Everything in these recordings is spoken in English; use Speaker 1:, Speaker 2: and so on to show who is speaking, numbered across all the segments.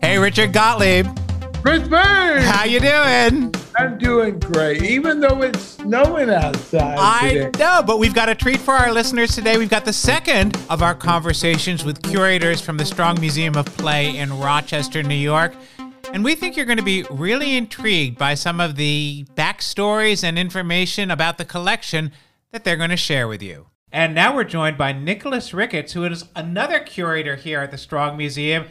Speaker 1: Hey, Richard Gottlieb.
Speaker 2: Chris Burns!
Speaker 1: How you doing?
Speaker 2: I'm doing great, even though it's snowing outside
Speaker 1: I
Speaker 2: today.
Speaker 1: know, but we've got a treat for our listeners today. We've got the second of our conversations with curators from the Strong Museum of Play in Rochester, New York. And we think you're going to be really intrigued by some of the backstories and information about the collection that they're going to share with you. And now we're joined by Nicolas Ricketts, who is another curator here at the Strong Museum.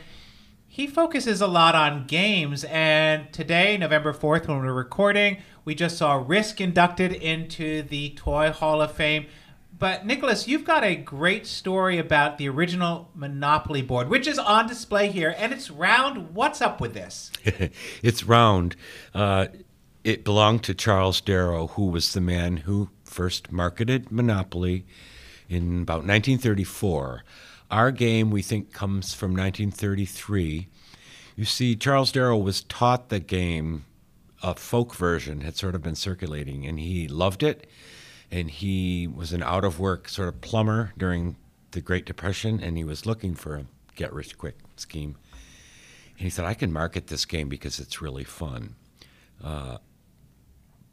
Speaker 1: He focuses a lot on games, and today, November 4th, when we're recording, we just saw Risk inducted into the Toy Hall of Fame. But Nicolas, you've got a great story about the original Monopoly board, which is on display here, and it's round. What's up with this?
Speaker 3: it's round. Uh, it belonged to Charles Darrow, who was the man who first marketed Monopoly in about 1934. Our game, we think, comes from 1933. You see, Charles Darrow was taught the game, a folk version had sort of been circulating, and he loved it. And he was an out of work sort of plumber during the Great Depression, and he was looking for a get rich quick scheme. And he said, I can market this game because it's really fun. Uh,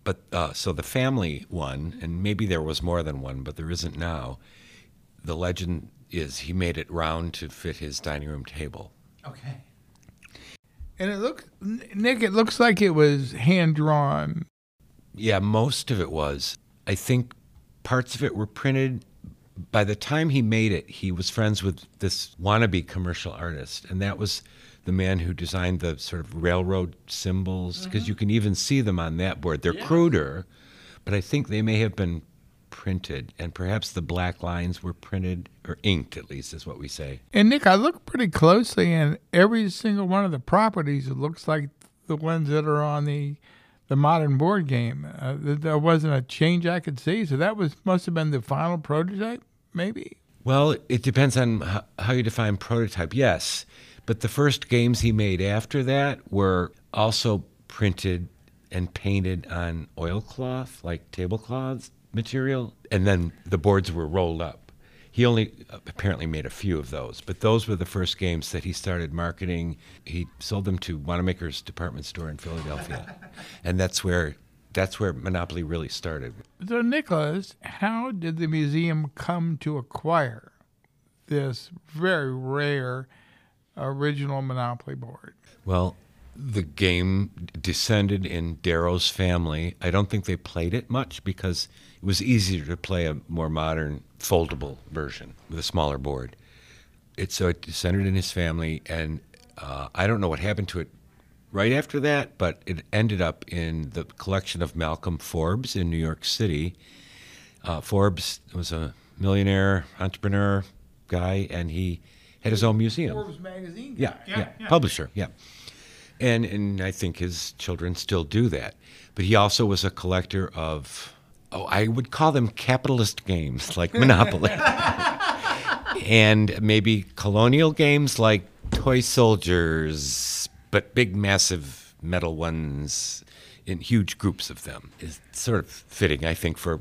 Speaker 3: but uh, so the family one, and maybe there was more than one, but there isn't now. The legend is he made it round to fit his dining room table.
Speaker 1: Okay.
Speaker 2: And it looks, Nick, it looks like it was hand drawn.
Speaker 3: Yeah, most of it was. I think parts of it were printed. By the time he made it, he was friends with this wannabe commercial artist, and that was the man who designed the sort of railroad symbols, because you can even see them on that board. They're cruder, but I think they may have been printed, and perhaps the black lines were printed or inked, at least, is what we say.
Speaker 2: And Nick, I looked pretty closely, and every single one of the properties it looks like the ones that are on the the modern board game. Uh, there wasn't a change I could see, so that was must have been the final prototype, maybe.
Speaker 3: Well, it depends on how, how you define prototype, yes. But the first games he made after that were also printed and painted on oilcloth, like tablecloths material, and then the boards were rolled up. He only apparently made a few of those, but those were the first games that he started marketing. He sold them to Wanamaker's department store in Philadelphia, and that's where that's where Monopoly really started.
Speaker 2: So, Nicolas, how did the museum come to acquire this very rare original Monopoly board?
Speaker 3: Well, the game descended in Darrow's family. I don't think they played it much because it was easier to play a more modern foldable version with a smaller board. It so it descended in his family, and uh, I don't know what happened to it right after that, but it ended up in the collection of Malcolm Forbes in New York City. Uh, Forbes was a millionaire entrepreneur guy, and he had his own museum.
Speaker 2: Forbes magazine.
Speaker 3: Yeah,
Speaker 1: Yeah,
Speaker 3: yeah,
Speaker 1: yeah.
Speaker 3: publisher, yeah. And and I think his children still do that. But he also was a collector of oh, I would call them capitalist games like Monopoly. and maybe colonial games like Toy Soldiers, but big massive metal ones in huge groups of them. Is sort of fitting, I think, for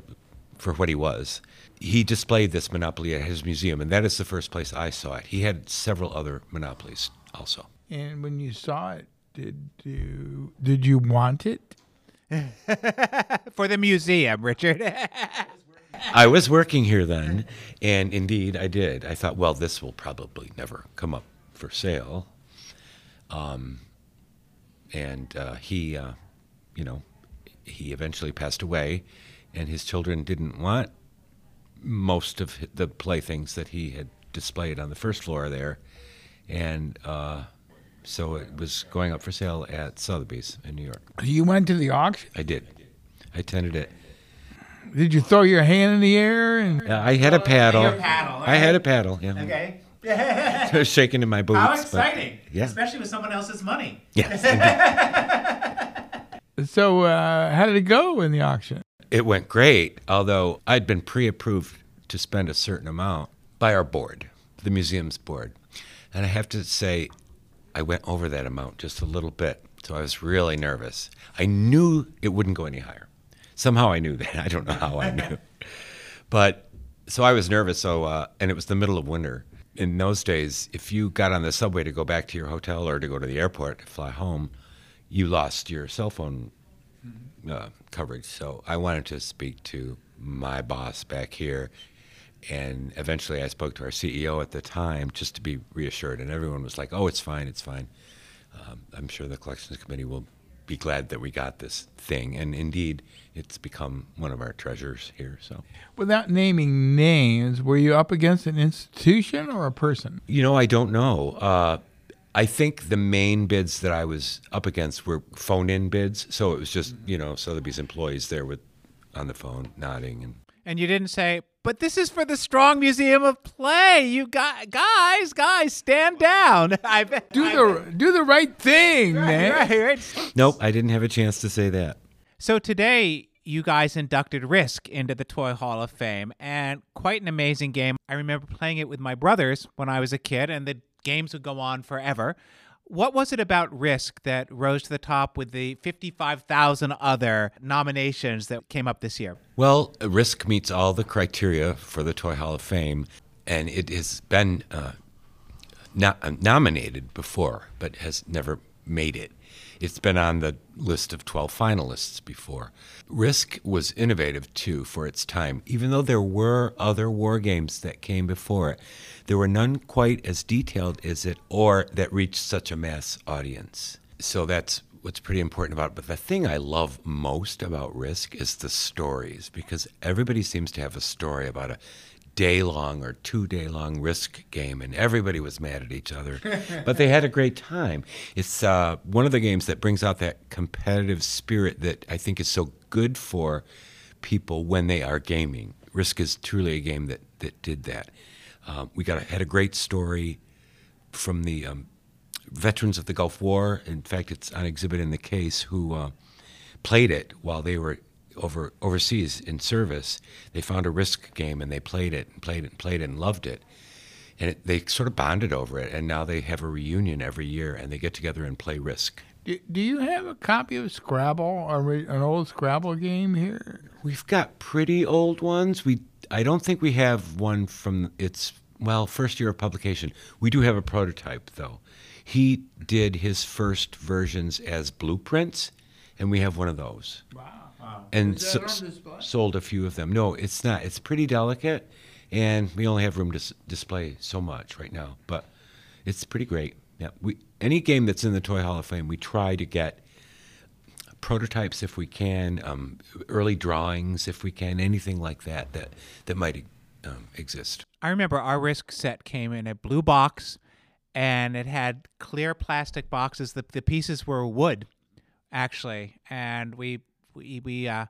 Speaker 3: for what he was. He displayed this Monopoly at his museum, and that is the first place I saw it. He had several other Monopolies also.
Speaker 2: And when you saw it, did you did you want it?
Speaker 1: For the museum, Richard.
Speaker 3: I was working here then, and indeed I did. I thought, well, this will probably never come up for sale. Um, and uh, he, uh, you know, he eventually passed away, and his children didn't want most of the playthings that he had displayed on the first floor there, and uh, so it was going up for sale at Sotheby's in New York.
Speaker 2: You went to the auction.
Speaker 3: I did. I attended it.
Speaker 2: Did you throw your hand in the air and
Speaker 3: Yeah, I had a paddle.
Speaker 1: your paddle,
Speaker 3: I had a paddle. Yeah.
Speaker 1: okay.
Speaker 3: I was shaking in my boots.
Speaker 1: How
Speaker 3: but-
Speaker 1: exciting.
Speaker 3: yeah.
Speaker 1: Especially with someone else's money.
Speaker 3: Yes.
Speaker 2: so? Uh, how did it go in the auction?
Speaker 3: It went great, although I'd been pre-approved to spend a certain amount by our board, the museum's board, and I have to say, I went over that amount just a little bit. So I was really nervous. I knew it wouldn't go any higher. Somehow I knew that. I don't know how I knew. But So I was nervous. So uh, and it was the middle of winter. In those days, if you got on the subway to go back to your hotel or to go to the airport to fly home, you lost your cell phone uh, coverage. So I wanted to speak to my boss back here. And eventually I spoke to our CEO at the time just to be reassured. And everyone was like, oh, it's fine, it's fine. Um, I'm sure the collections committee will be glad that we got this thing. And indeed, it's become one of our treasures here. So,
Speaker 2: Without naming names, were you up against an institution or a person?
Speaker 3: you know, I don't know. Uh, I think the main bids that I was up against were phone in bids. So it was just, you know, Sotheby's employees there with on the phone nodding and
Speaker 1: And you didn't say, but this is for the Strong Museum of Play. You got guys, guys, stand down. I bet.
Speaker 2: Do
Speaker 1: I
Speaker 2: the do the right thing, man.
Speaker 1: right, right.
Speaker 3: Nope, I didn't have a chance to say that.
Speaker 1: So today, you guys inducted Risk into the Toy Hall of Fame, and quite an amazing game. I remember playing it with my brothers when I was a kid, and the games would go on forever. What was it about Risk that rose to the top with the 55,000 other nominations that came up this year?
Speaker 3: Well, Risk meets all the criteria for the Toy Hall of Fame, and it has been uh, no- uh, nominated before, but has never made it. It's been on the list of 12 finalists before. Risk was innovative too for its time. Even though there were other war games that came before it, there were none quite as detailed as it or that reached such a mass audience. So that's what's pretty important about it. But the thing I love most about Risk is the stories because everybody seems to have a story about a day long or two day long risk game and everybody was mad at each other. But they had a great time. It's uh, one of the games that brings out that competitive spirit that i think is so good for people when they are gaming. Risk is truly a game that, that did that. Um, we got a, had a great story from the um, veterans of the Gulf War. In fact, it's on exhibit in the case who uh, played it while they were over overseas in service. They found a risk game and they played it and played it and played it and loved it. And it, they sort of bonded over it. And now they have a reunion every year and they get together and play Risk.
Speaker 2: Do, do you have a copy of Scrabble, a re- an old Scrabble game here?
Speaker 3: We've got pretty old ones. We I don't think we have one from its well first year of publication. We do have a prototype though. He did his first versions as blueprints, and we have one of those.
Speaker 2: Wow.
Speaker 3: And
Speaker 2: Is that
Speaker 3: s-
Speaker 2: on display?
Speaker 3: sold a few of them. No, it's not. It's pretty delicate, and we only have room to s- display so much right now. But it's pretty great. Yeah, we any game that's in the Toy Hall of Fame, we try to get prototypes if we can, um, early drawings if we can, anything like that that that might um, exist.
Speaker 1: I remember our Risk set came in a blue box, and it had clear plastic boxes. The the pieces were wood, actually, and we we we uh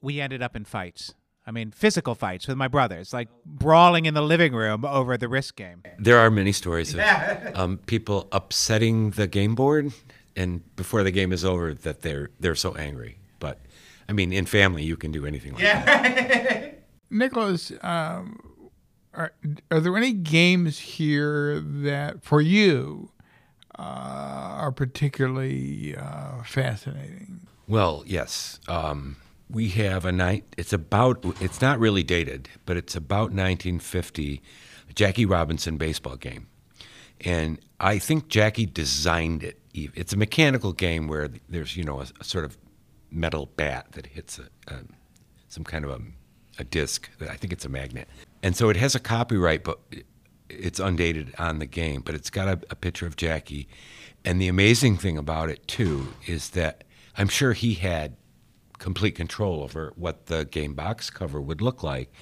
Speaker 1: we ended up in fights. I mean, physical fights with my brothers, like brawling in the living room over the Risk game.
Speaker 3: There are many stories of um, people upsetting the game board, and before the game is over, that they're they're so angry. But I mean, in family, you can do anything like that.
Speaker 2: Nicolas, um, are, are there any games here that, for you, uh, are particularly uh, fascinating?
Speaker 3: Well, yes. Um, we have a night. It's about. It's not really dated, but it's about 1950. Jackie Robinson baseball game, and I think Jackie designed it. It's a mechanical game where there's you know a, a sort of metal bat that hits a, a some kind of a, a disc. That I think it's a magnet, and so it has a copyright, but it's undated on the game. But it's got a, a picture of Jackie, and the amazing thing about it too is that I'm sure he had complete control over what the game box cover would look like.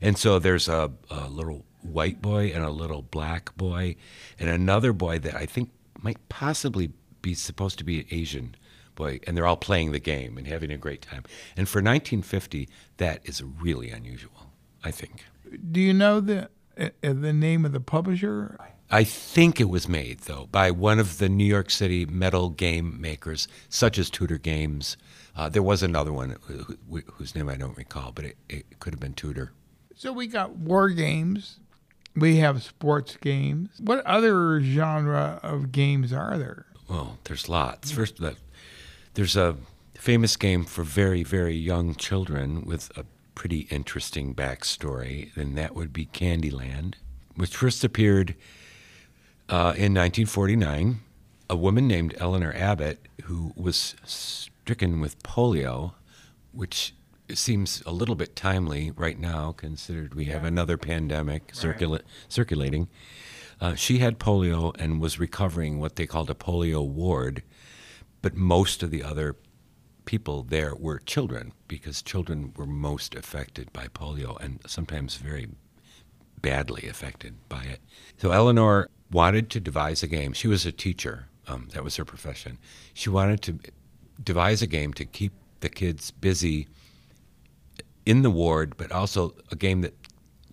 Speaker 3: And so there's a, a little white boy and a little black boy and another boy that I think might possibly be supposed to be an Asian boy. And they're all playing the game and having a great time. And for 1950, that is really unusual, I think.
Speaker 2: Do you know the uh, uh, the name of the publisher?
Speaker 3: I think it was made, though, by one of the New York City metal game makers, such as Tudor Games. Uh, there was another one who, who, whose name I don't recall, but it, it could have been Tudor.
Speaker 2: So we got war games, we have sports games. What other genre of games are there?
Speaker 3: Well, there's lots. First, there's a famous game for very, very young children with a pretty interesting backstory, and that would be Candyland, which first appeared uh, in 1949. A woman named Eleanor Abbott, who was stricken with polio, which seems a little bit timely right now, considered we have another pandemic circula- circulating. Uh, she had polio and was recovering what they called a polio ward, but most of the other people there were children because children were most affected by polio and sometimes very badly affected by it. So Eleanor wanted to devise a game. She was a teacher, um, that was her profession. She wanted to devise a game to keep the kids busy in the ward, but also a game that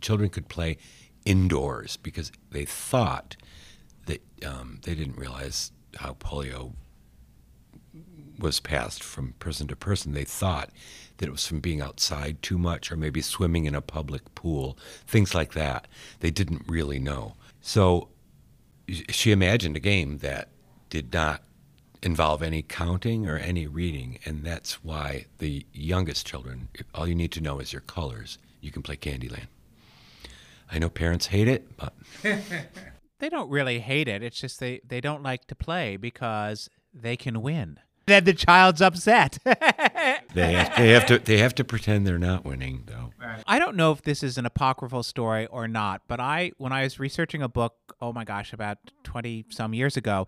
Speaker 3: children could play indoors because they thought that um, they didn't realize how polio was passed from person to person. They thought that it was from being outside too much or maybe swimming in a public pool, things like that. They didn't really know. So she imagined a game that did not involve any counting or any reading, and that's why the youngest children, all you need to know is your colors. You can play Candyland. I know parents hate it, but
Speaker 1: they don't really hate it. It's just they they don't like to play because they can win. Then the child's upset.
Speaker 3: they have, they have to they have to pretend they're not winning though.
Speaker 1: I don't know if this is an apocryphal story or not, but I when I was researching a book, oh my gosh, about 20 some years ago,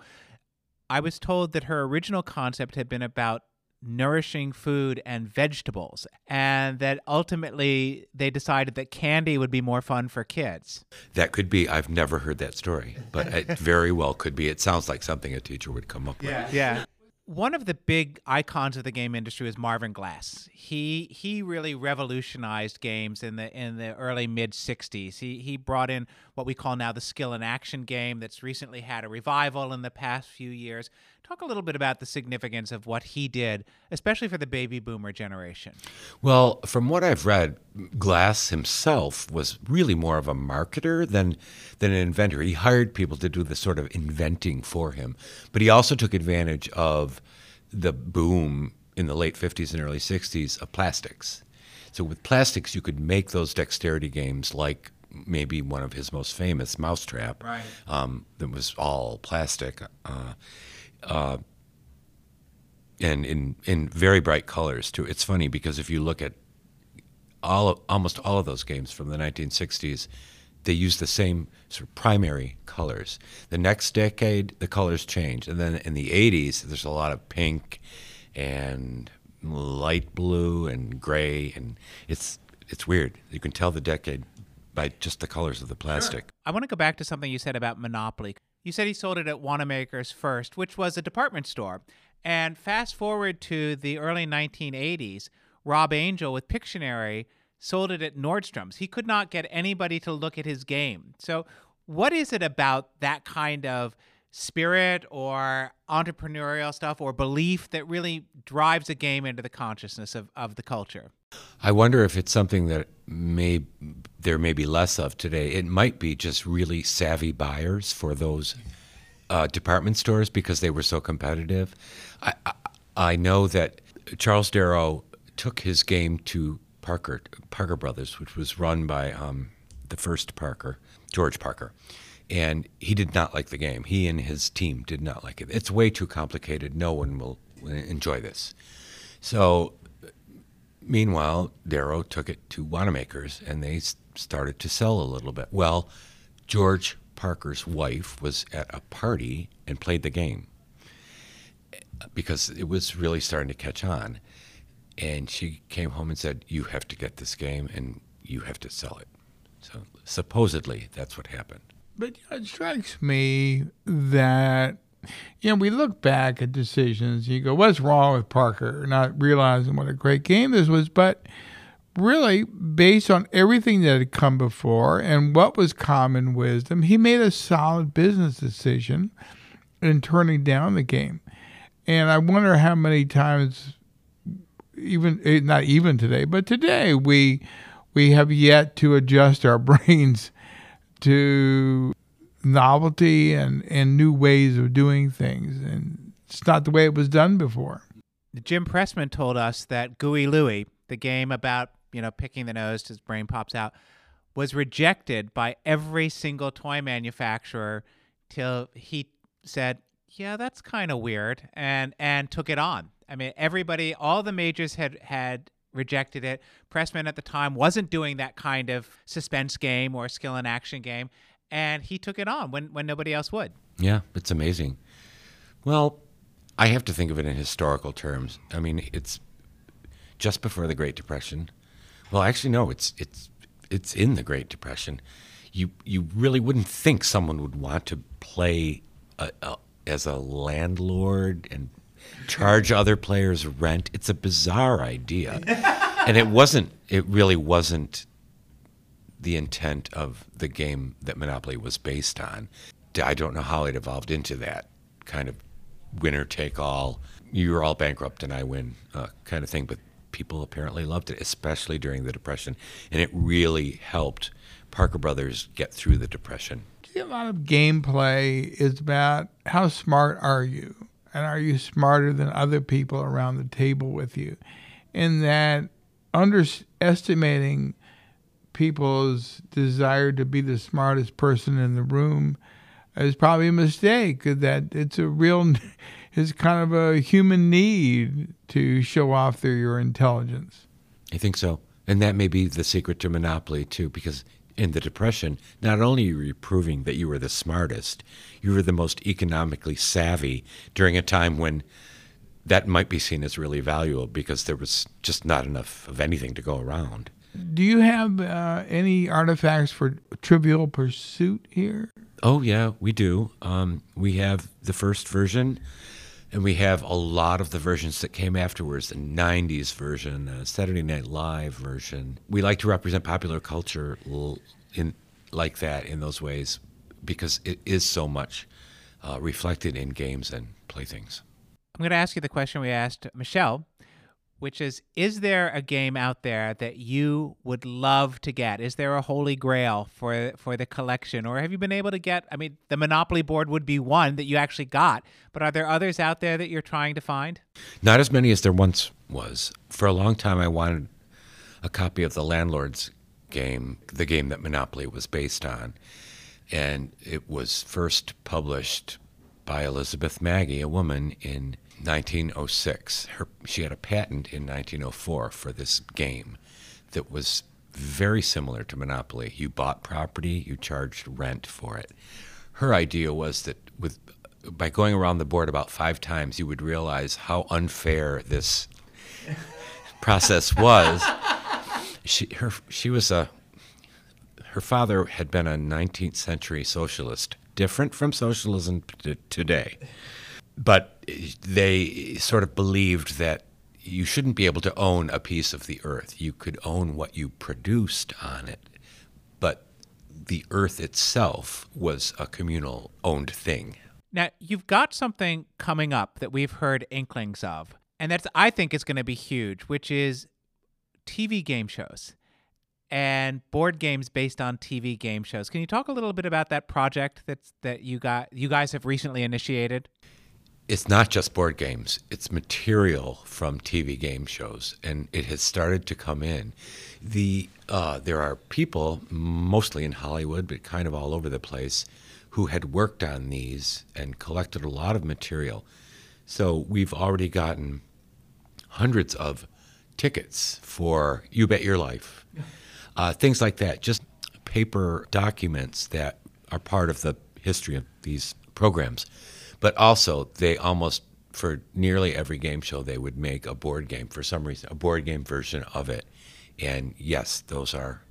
Speaker 1: I was told that her original concept had been about nourishing food and vegetables, and that ultimately they decided that candy would be more fun for kids.
Speaker 3: That could be. I've never heard that story, but it very well could be. It sounds like something a teacher would come up
Speaker 1: yeah.
Speaker 3: with.
Speaker 1: Yeah one of the big icons of the game industry was Marvin Glass. He he really revolutionized games in the in the early mid '60s. He he brought in what we call now the skill and action game that's recently had a revival in the past few years. Talk a little bit about the significance of what he did, especially for the baby boomer generation.
Speaker 3: Well, from what I've read, Glass himself was really more of a marketer than than an inventor. He hired people to do the sort of inventing for him, but he also took advantage of the boom in the late 50s and early 60s of plastics. So with plastics, you could make those dexterity games like maybe one of his most famous, Mousetrap,
Speaker 1: right.
Speaker 3: um, that was all plastic. Uh, uh, and in in very bright colors too. It's funny because if you look at all of, almost all of those games from the 1960s, they use the same sort of primary colors. The next decade, the colors change, and then in the 80s, there's a lot of pink and light blue and gray, and it's it's weird. You can tell the decade by just the colors of the plastic. Sure.
Speaker 1: I want to go back to something you said about Monopoly. You said he sold it at Wanamaker's first, which was a department store. And fast forward to the early 1980s, Rob Angel with Pictionary sold it at Nordstrom's. He could not get anybody to look at his game. So, what is it about that kind of spirit or entrepreneurial stuff or belief that really drives a game into the consciousness of, of the culture?
Speaker 3: I wonder if it's something that may there may be less of today. It might be just really savvy buyers for those uh, department stores because they were so competitive. I, I, I know that Charles Darrow took his game to Parker Parker Brothers, which was run by um, the first Parker, George Parker, and he did not like the game. He and his team did not like it. It's way too complicated. No one will enjoy this. So Meanwhile, Darrow took it to Wanamaker's and they started to sell a little bit. Well, George Parker's wife was at a party and played the game because it was really starting to catch on. And she came home and said, You have to get this game and you have to sell it. So supposedly that's what happened.
Speaker 2: But it strikes me that you know, we look back at decisions. You go, what's wrong with Parker not realizing what a great game this was? But really, based on everything that had come before and what was common wisdom, he made a solid business decision in turning down the game. And I wonder how many times, even eh, not even today, but today we we have yet to adjust our brains to novelty and, and new ways of doing things. And it's not the way it was done before.
Speaker 1: Jim Pressman told us that Gooey Louie, the game about you know, picking the nose, his brain pops out, was rejected by every single toy manufacturer till he said, "Yeah, that's kind of weird," and and took it on. I mean, everybody, all the majors had had rejected it. Pressman at the time wasn't doing that kind of suspense game or skill and action game, and he took it on when when nobody else would.
Speaker 3: Yeah, it's amazing. Well, I have to think of it in historical terms. I mean, it's just before the Great Depression. Well, actually, no, it's it's it's in the Great Depression. You you really wouldn't think someone would want to play a, a, as a landlord and charge other players rent. It's a bizarre idea, and it wasn't. It really wasn't the intent of the game that Monopoly was based on. I don't know how it evolved into that kind of winner take all. You're all bankrupt and I win uh, kind of thing, but people apparently loved it, especially during the Depression, and it really helped Parker Brothers get through the Depression.
Speaker 2: A lot of gameplay is about how smart are you, and are you smarter than other people around the table with you, in that underestimating people's desire to be the smartest person in the room is probably a mistake. That it's a real, it's kind of a human need to show off their, your intelligence.
Speaker 3: I think so. And that may be the secret to monopoly, too, because in the Depression, not only were you proving that you were the smartest, you were the most economically savvy during a time when that might be seen as really valuable because there was just not enough of anything to go around.
Speaker 2: Do you have uh, any artifacts for Trivial Pursuit here?
Speaker 3: Oh, yeah, we do. Um, we have the first version, and we have a lot of the versions that came afterwards the 90s version, the Saturday Night Live version. We like to represent popular culture in like that in those ways because it is so much uh, reflected in games and playthings.
Speaker 1: I'm going to ask you the question we asked Michelle which is Is there a game out there that you would love to get? Is there a holy grail for, for the collection? Or have you been able to get? I mean, the Monopoly board would be one that you actually got, but are there others out there that you're trying to find?
Speaker 3: Not as many as there once was. For a long time, I wanted a copy of the Landlord's game, the game that Monopoly was based on. And it was first published by Elizabeth Magie a woman, in 1906. Her, she had a patent in 1904 for this game that was very similar to Monopoly. You bought property, you charged rent for it. Her idea was that with by going around the board about five times, you would realize how unfair this process was. She her she was a her father had been a 19th century socialist, different from socialism t- today but they sort of believed that you shouldn't be able to own a piece of the earth. You could own what you produced on it, but the earth itself was a communal owned thing.
Speaker 1: Now, you've got something coming up that we've heard inklings of, and that's I think is going to be huge, which is TV game shows and board games based on TV game shows. Can you talk a little bit about that project that's that you got you guys have recently initiated?
Speaker 3: It's not just board games, it's material from TV game shows, and it has started to come in. The uh, there are people, mostly in Hollywood, but kind of all over the place, who had worked on these and collected a lot of material. So we've already gotten hundreds of tickets for You Bet Your Life, uh, things like that. Just paper documents that are part of the history of these programs. But also, they almost for nearly every game show they would make a board game for some reason, a board game version of it. And yes, those are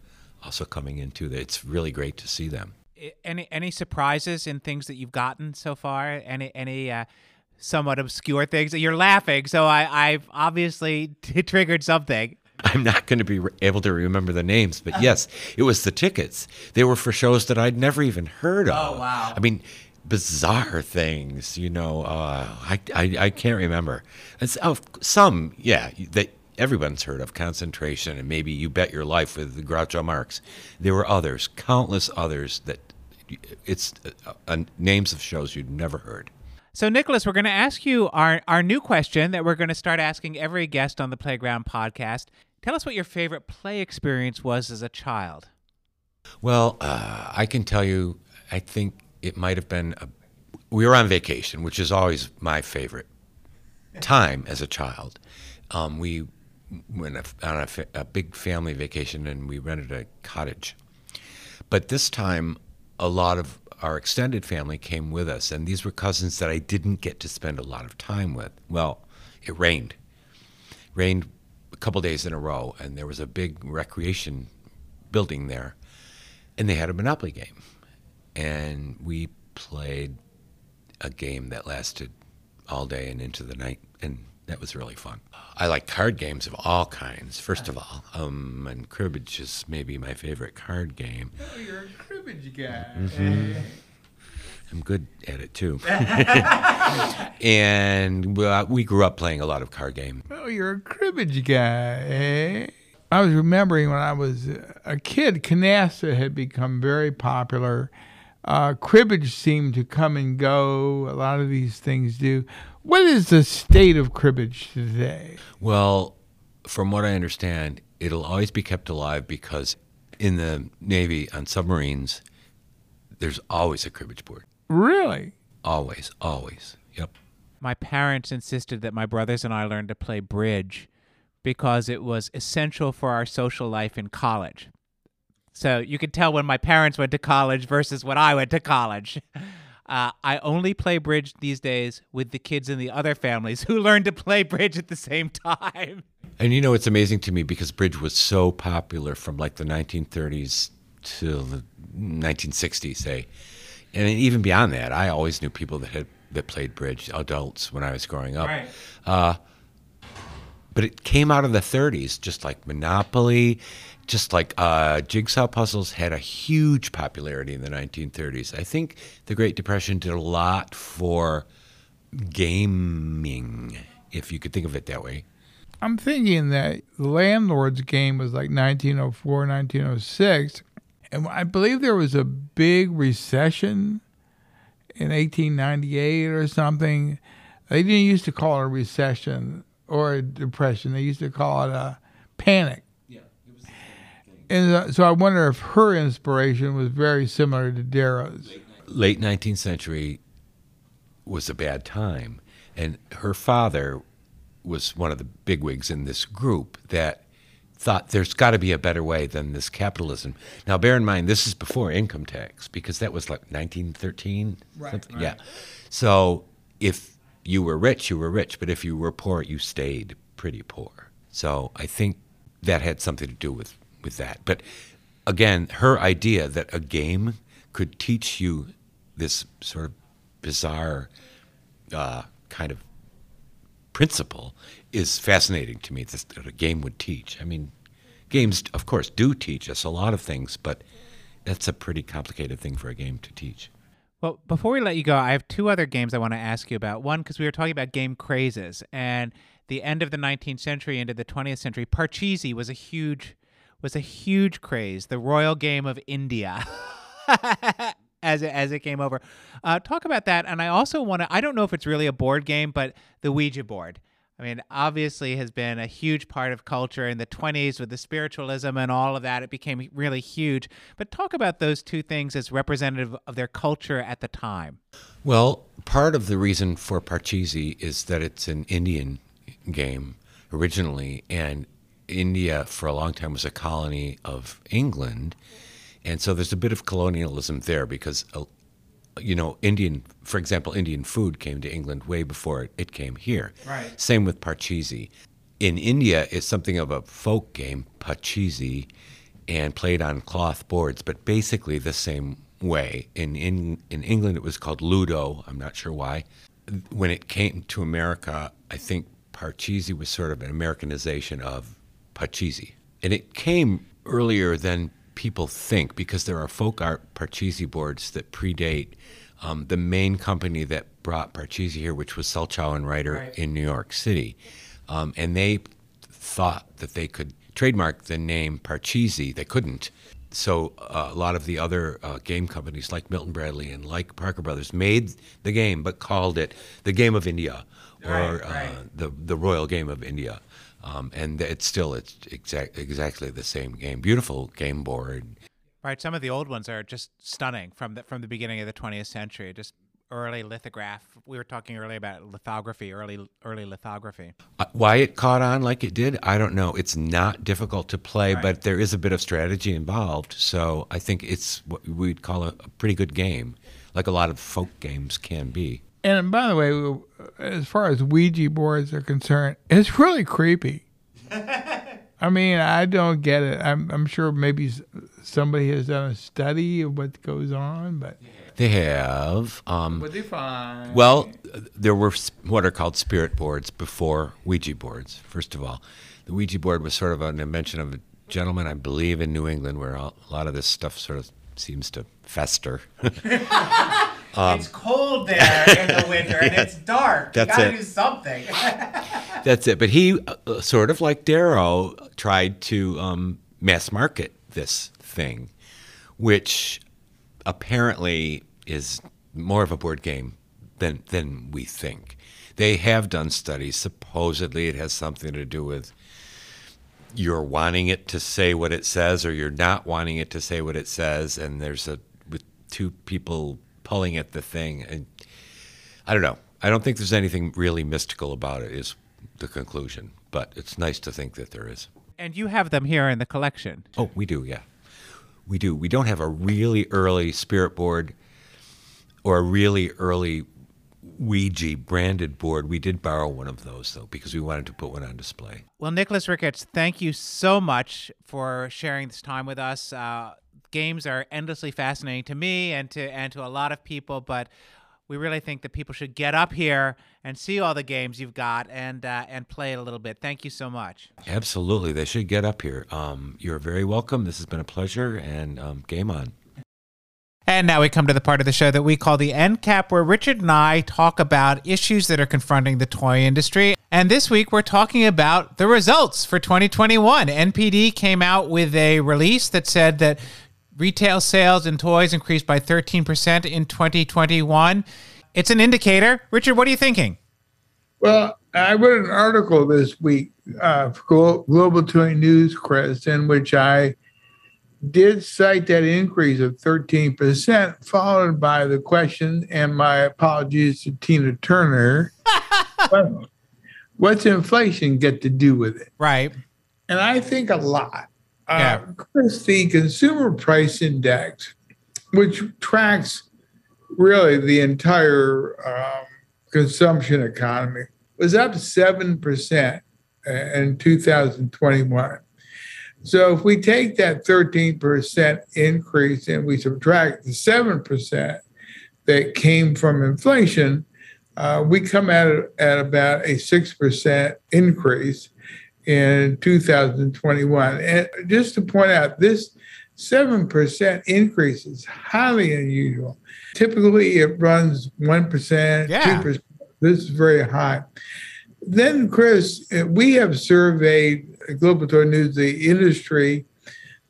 Speaker 3: also coming into it. It's really great to see them.
Speaker 1: Any any surprises in things that you've gotten so far? Any any uh, somewhat obscure things? You're laughing, so I, I've obviously t- triggered something.
Speaker 3: I'm not going to be re- able to remember the names, but yes, it was the tickets. They were for shows that I'd never even heard of.
Speaker 1: Oh wow!
Speaker 3: I mean, bizarre things. You know, uh, I, I, I can't remember. It's oh, some, yeah, that everyone's heard of concentration and maybe you bet your life with the Groucho Marx. There were others, countless others that it's uh, uh, names of shows you'd never heard.
Speaker 1: So, Nicolas, we're going to ask you our, our new question that we're going to start asking every guest on the Playground podcast. Tell us what your favorite play experience was as a child.
Speaker 3: Well, uh, I can tell you, I think it might have been, a, we were on vacation, which is always my favorite time as a child. Um, we went on a, a big family vacation and we rented a cottage. But this time, a lot of our extended family came with us, and these were cousins that I didn't get to spend a lot of time with. Well, it rained. Rained a couple days in a row, and there was a big recreation building there, and they had a Monopoly game. And we played a game that lasted all day and into the night, and that was really fun. I like card games of all kinds, first of all, um, and cribbage is maybe my favorite card game.
Speaker 2: Oh, you're a cribbage guy.
Speaker 3: Mm-hmm. I'm good at it too. and uh, we grew up playing a lot of card games.
Speaker 2: Oh, you're a cribbage guy, eh? I was remembering when I was a kid, canasta had become very popular. Uh, cribbage seemed to come and go. A lot of these things do. What is the state of cribbage today?
Speaker 3: Well, from what I understand, it'll always be kept alive because in the Navy on submarines, there's always a cribbage board.
Speaker 2: Really?
Speaker 3: Always, always. Yep.
Speaker 1: My parents insisted that my brothers and I learn to play bridge because it was essential for our social life in college. So you can tell when my parents went to college versus when I went to college. Uh, I only play bridge these days with the kids in the other families who learn to play bridge at the same time.
Speaker 3: And you know, it's amazing to me because bridge was so popular from like the 1930s to the 1960s, say. And even beyond that, I always knew people that had that played bridge, adults, when I was growing up.
Speaker 1: Right.
Speaker 3: Uh, but it came out of the 30s, just like Monopoly, just like uh, jigsaw puzzles had a huge popularity in the 1930s. I think the Great Depression did a lot for gaming, if you could think of it that way.
Speaker 2: I'm thinking that the landlord's game was like 1904, 1906. And I believe there was a big recession in 1898 or something. They didn't used to call it a recession or a depression. They used to call it a panic.
Speaker 3: Yeah, it was
Speaker 2: And uh, so I wonder if her inspiration was very similar to Darrow's.
Speaker 3: Late 19th century was a bad time. And her father was one of the bigwigs in this group that thought there's got to be a better way than this capitalism. Now, bear in mind, this is before income tax because that was like 1913.
Speaker 2: Right, right.
Speaker 3: Yeah. So if you were rich, you were rich, but if you were poor, you stayed pretty poor. So I think that had something to do with, with that. But again, her idea that a game could teach you this sort of bizarre uh, kind of principle is fascinating to me that a game would teach. I mean, games, of course, do teach us a lot of things, but that's a pretty complicated thing for a game to teach.
Speaker 1: Well, before we let you go, I have two other games I want to ask you about. One, because we were talking about game crazes, and the end of the 19th century into the 20th century, Parcheesi was a huge was a huge craze. The royal game of India. As it, as it came over, uh, talk about that, and I also want to. I don't know if it's really a board game, but the Ouija board. I mean, obviously, has been a huge part of culture in the 20s with the spiritualism and all of that. It became really huge. But talk about those two things as representative of their culture at the time.
Speaker 3: Well, part of the reason for Parcheesi is that it's an Indian game originally, and India for a long time was a colony of England, and so there's a bit of colonialism there because, uh, you know, Indian, for example, Indian food came to England way before it, it came here.
Speaker 1: Right.
Speaker 3: Same with Parcheesi. In India, it's something of a folk game, Parcheesi, and played on cloth boards, but basically the same way. In, in in England, it was called Ludo. I'm not sure why. When it came to America, I think Parcheesi was sort of an Americanization of Pachisi. And it came earlier than people think because there are folk art Parcheesi boards that predate um, the main company that brought Parcheesi here, which was Selchow and Righter
Speaker 1: Right.
Speaker 3: in New York City. Um, and they thought that they could trademark the name Parcheesi. They couldn't. So uh, a lot of the other uh, game companies, like Milton Bradley and like Parker Brothers, made the game but called it the Game of India or
Speaker 1: Right, right.
Speaker 3: Uh, the the Royal Game of India. Um, and it's still it's exact, exactly the same game. Beautiful game board.
Speaker 1: Right. Some of the old ones are just stunning from the from the beginning of the 20th century. Just early lithograph. We were talking earlier about lithography, early early lithography.
Speaker 3: Uh, why it caught on like it did, I don't know. It's not difficult to play, right. but there is a bit of strategy involved. So I think it's what we'd call a, a pretty good game, like a lot of folk games can be.
Speaker 2: And by the way, as far as Ouija boards are concerned, it's really creepy. I mean, I don't get it. I'm, I'm sure maybe somebody has done a study of what goes on, but
Speaker 3: they have. Um,
Speaker 2: what they find?
Speaker 3: Well, there were what are called spirit boards before Ouija boards. First of all, the Ouija board was sort of an invention of a gentleman, I believe, in New England, where a lot of this stuff sort of seems to fester.
Speaker 1: Um, it's cold there in the winter and it's dark. That's you gotta it. do something.
Speaker 3: that's it. But he, uh, sort of like Darrow, tried to um, mass market this thing, which apparently is more of a board game than than we think. They have done studies. Supposedly, it has something to do with you're wanting it to say what it says, or you're not wanting it to say what it says, and there's a with two people pulling at the thing. And I don't know. I don't think there's anything really mystical about it. Is the conclusion, but it's nice to think that there is.
Speaker 1: And you have them here in the collection.
Speaker 3: Oh, we do, yeah. We do. We don't have a really early spirit board or a really early Ouija branded board. We did borrow one of those though because we wanted to put one on display.
Speaker 1: Well, Nicolas Ricketts, thank you so much for sharing this time with us. Uh, games are endlessly fascinating to me and to and to a lot of people, but we really think that people should get up here and see all the games you've got and uh, and play it a little bit. Thank you so much.
Speaker 3: Absolutely, they should get up here. Um, you're very welcome. This has been a pleasure, and um, game on.
Speaker 1: And now we come to the part of the show that we call the end cap, where Richard and I talk about issues that are confronting the toy industry. And this week we're talking about the results for 2021. NPD came out with a release that said that Retail sales in toys increased by 13% in 2021. It's an indicator. Richard, what are you thinking?
Speaker 2: Well, I wrote an article this week uh, for Global Toy News, Chris, in which I did cite that increase of 13%, followed by the question, and my apologies to Tina Turner. What's inflation get to do with it?
Speaker 1: Right.
Speaker 2: And I think a lot. Uh, Chris, the Consumer Price Index, which tracks really the entire um, consumption economy, was up 7% in 2021. So if we take that 13% increase and we subtract the 7% that came from inflation, uh, we come at, at about a 6% increase in 2021. And just to point out, this 7% increase is highly unusual. Typically, it runs 1%, yeah. 2%. This is very high. Then, Chris, we have surveyed Global Toy News, the industry,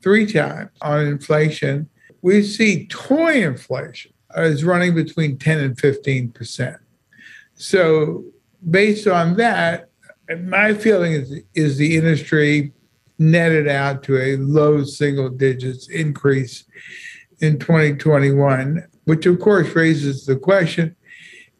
Speaker 2: three times on inflation. We see toy inflation is running between 10 and 15%. So, based on that, my feeling is is the industry netted out to a low single digits increase in 2021, which of course raises the question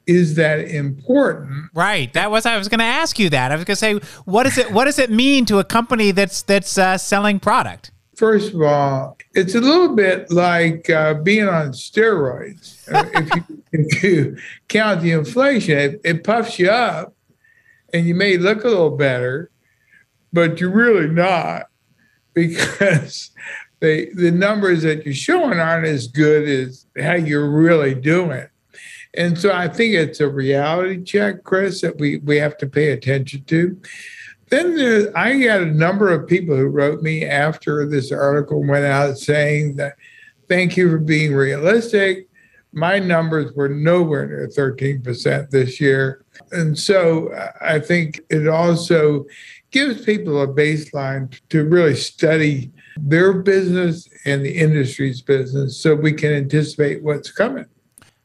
Speaker 2: is that important?
Speaker 1: Right. That was i was going to ask you that. I was going to say what is it what does it mean to a company that's that's uh, selling product?
Speaker 2: First of all it's a little bit like uh, being on steroids. If, you, if you count the inflation it, it puffs you up and you may look a little better, but you're really not because the the numbers that you're showing aren't as good as how you're really doing. And so I think it's a reality check, Chris, that we, we have to pay attention to. Then there, I got a number of people who wrote me after this article went out saying that thank you for being realistic. My numbers were nowhere near 13% this year. And so I think it also gives people a baseline to really study their business and the industry's business so we can anticipate what's coming.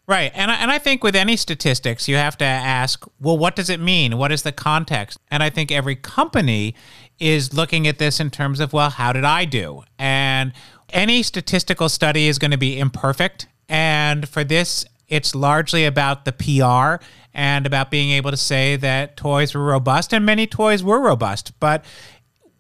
Speaker 1: Right. And I, and I think with any statistics, you have to ask, well, what does it mean? What is the context? And I think every company is looking at this in terms of, well, how did I do? And any statistical study is going to be imperfect. And for this, it's largely about the PR and about being able to say that toys were robust, and many toys were robust. But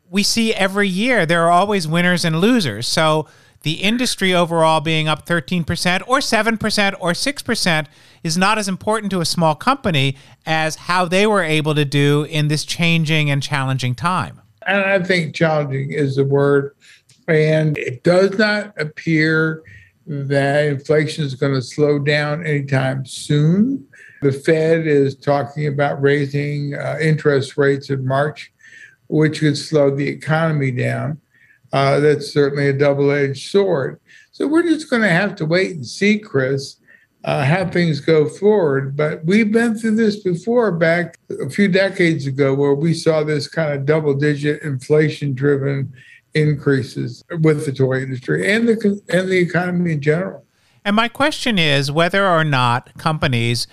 Speaker 1: we see every year there are always winners and losers. So the industry overall being up 13% or 7% or 6% is not as important to a small company as how they were able to do in this changing and challenging time.
Speaker 2: And I think challenging is the word. And it does not appear that inflation is going to slow down anytime soon. The Fed is talking about raising uh, interest rates in March, which could slow the economy down uh, that's certainly a double edged sword. So we're just going to have to wait and see, Chris, uh, how things go forward. But we've been through this before back a few decades ago where we saw this kind of double digit inflation driven increases with the toy industry and the and the economy in general.
Speaker 1: And my question is whether or not companies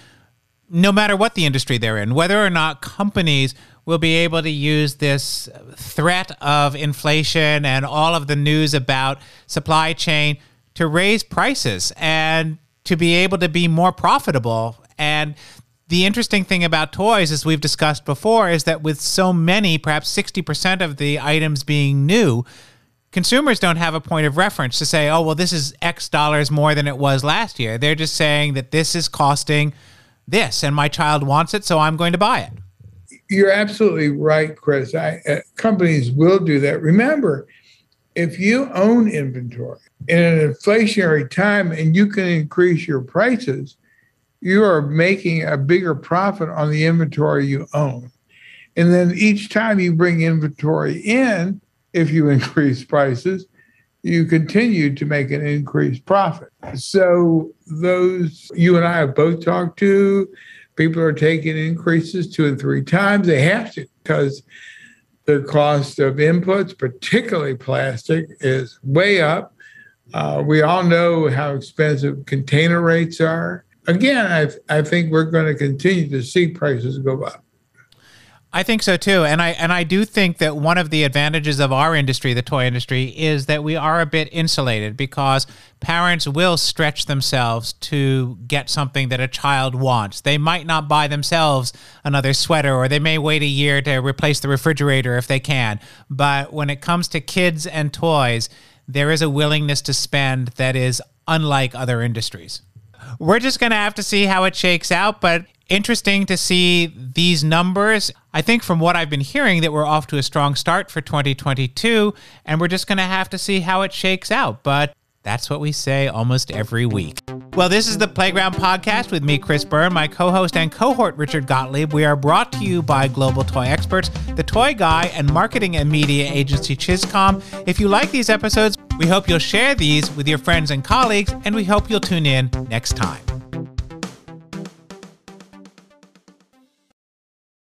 Speaker 1: no matter what the industry they're in, whether or not companies will be able to use this threat of inflation and all of the news about supply chain to raise prices and to be able to be more profitable. And the interesting thing about toys, as we've discussed before, is that with so many, perhaps 60% of the items being new, consumers don't have a point of reference to say, oh, well, this is X dollars more than it was last year. They're just saying that this is costing this and my child wants it, so I'm going to buy it.
Speaker 2: You're absolutely right, Chris. I, uh, companies will do that. Remember, if you own inventory in an inflationary time and you can increase your prices, you are making a bigger profit on the inventory you own. And then each time you bring inventory in, if you increase prices, you continue to make an increased profit. So, those you and I have both talked to, people are taking increases two and three times. They have to because the cost of inputs, particularly plastic, is way up. Uh, we all know how expensive container rates are. Again, I, I think we're going to continue to see prices go up.
Speaker 1: I think so too, and I and I do think that one of the advantages of our industry, the toy industry, is that we are a bit insulated because parents will stretch themselves to get something that a child wants. They might not buy themselves another sweater, or they may wait a year to replace the refrigerator if they can. But when it comes to kids and toys, there is a willingness to spend that is unlike other industries. We're just going to have to see how it shakes out, but interesting to see these numbers. I think from what I've been hearing that we're off to a strong start for 2022 and we're just going to have to see how it shakes out. But that's what we say almost every week. Well, this is the Playground Podcast with me, Chris Byrne, my co host and cohort, Richard Gottlieb. We are brought to you by Global Toy Experts, The Toy Guy, and marketing and media agency ChizComm. If you like these episodes, we hope you'll share these with your friends and colleagues, and we hope you'll tune in next time.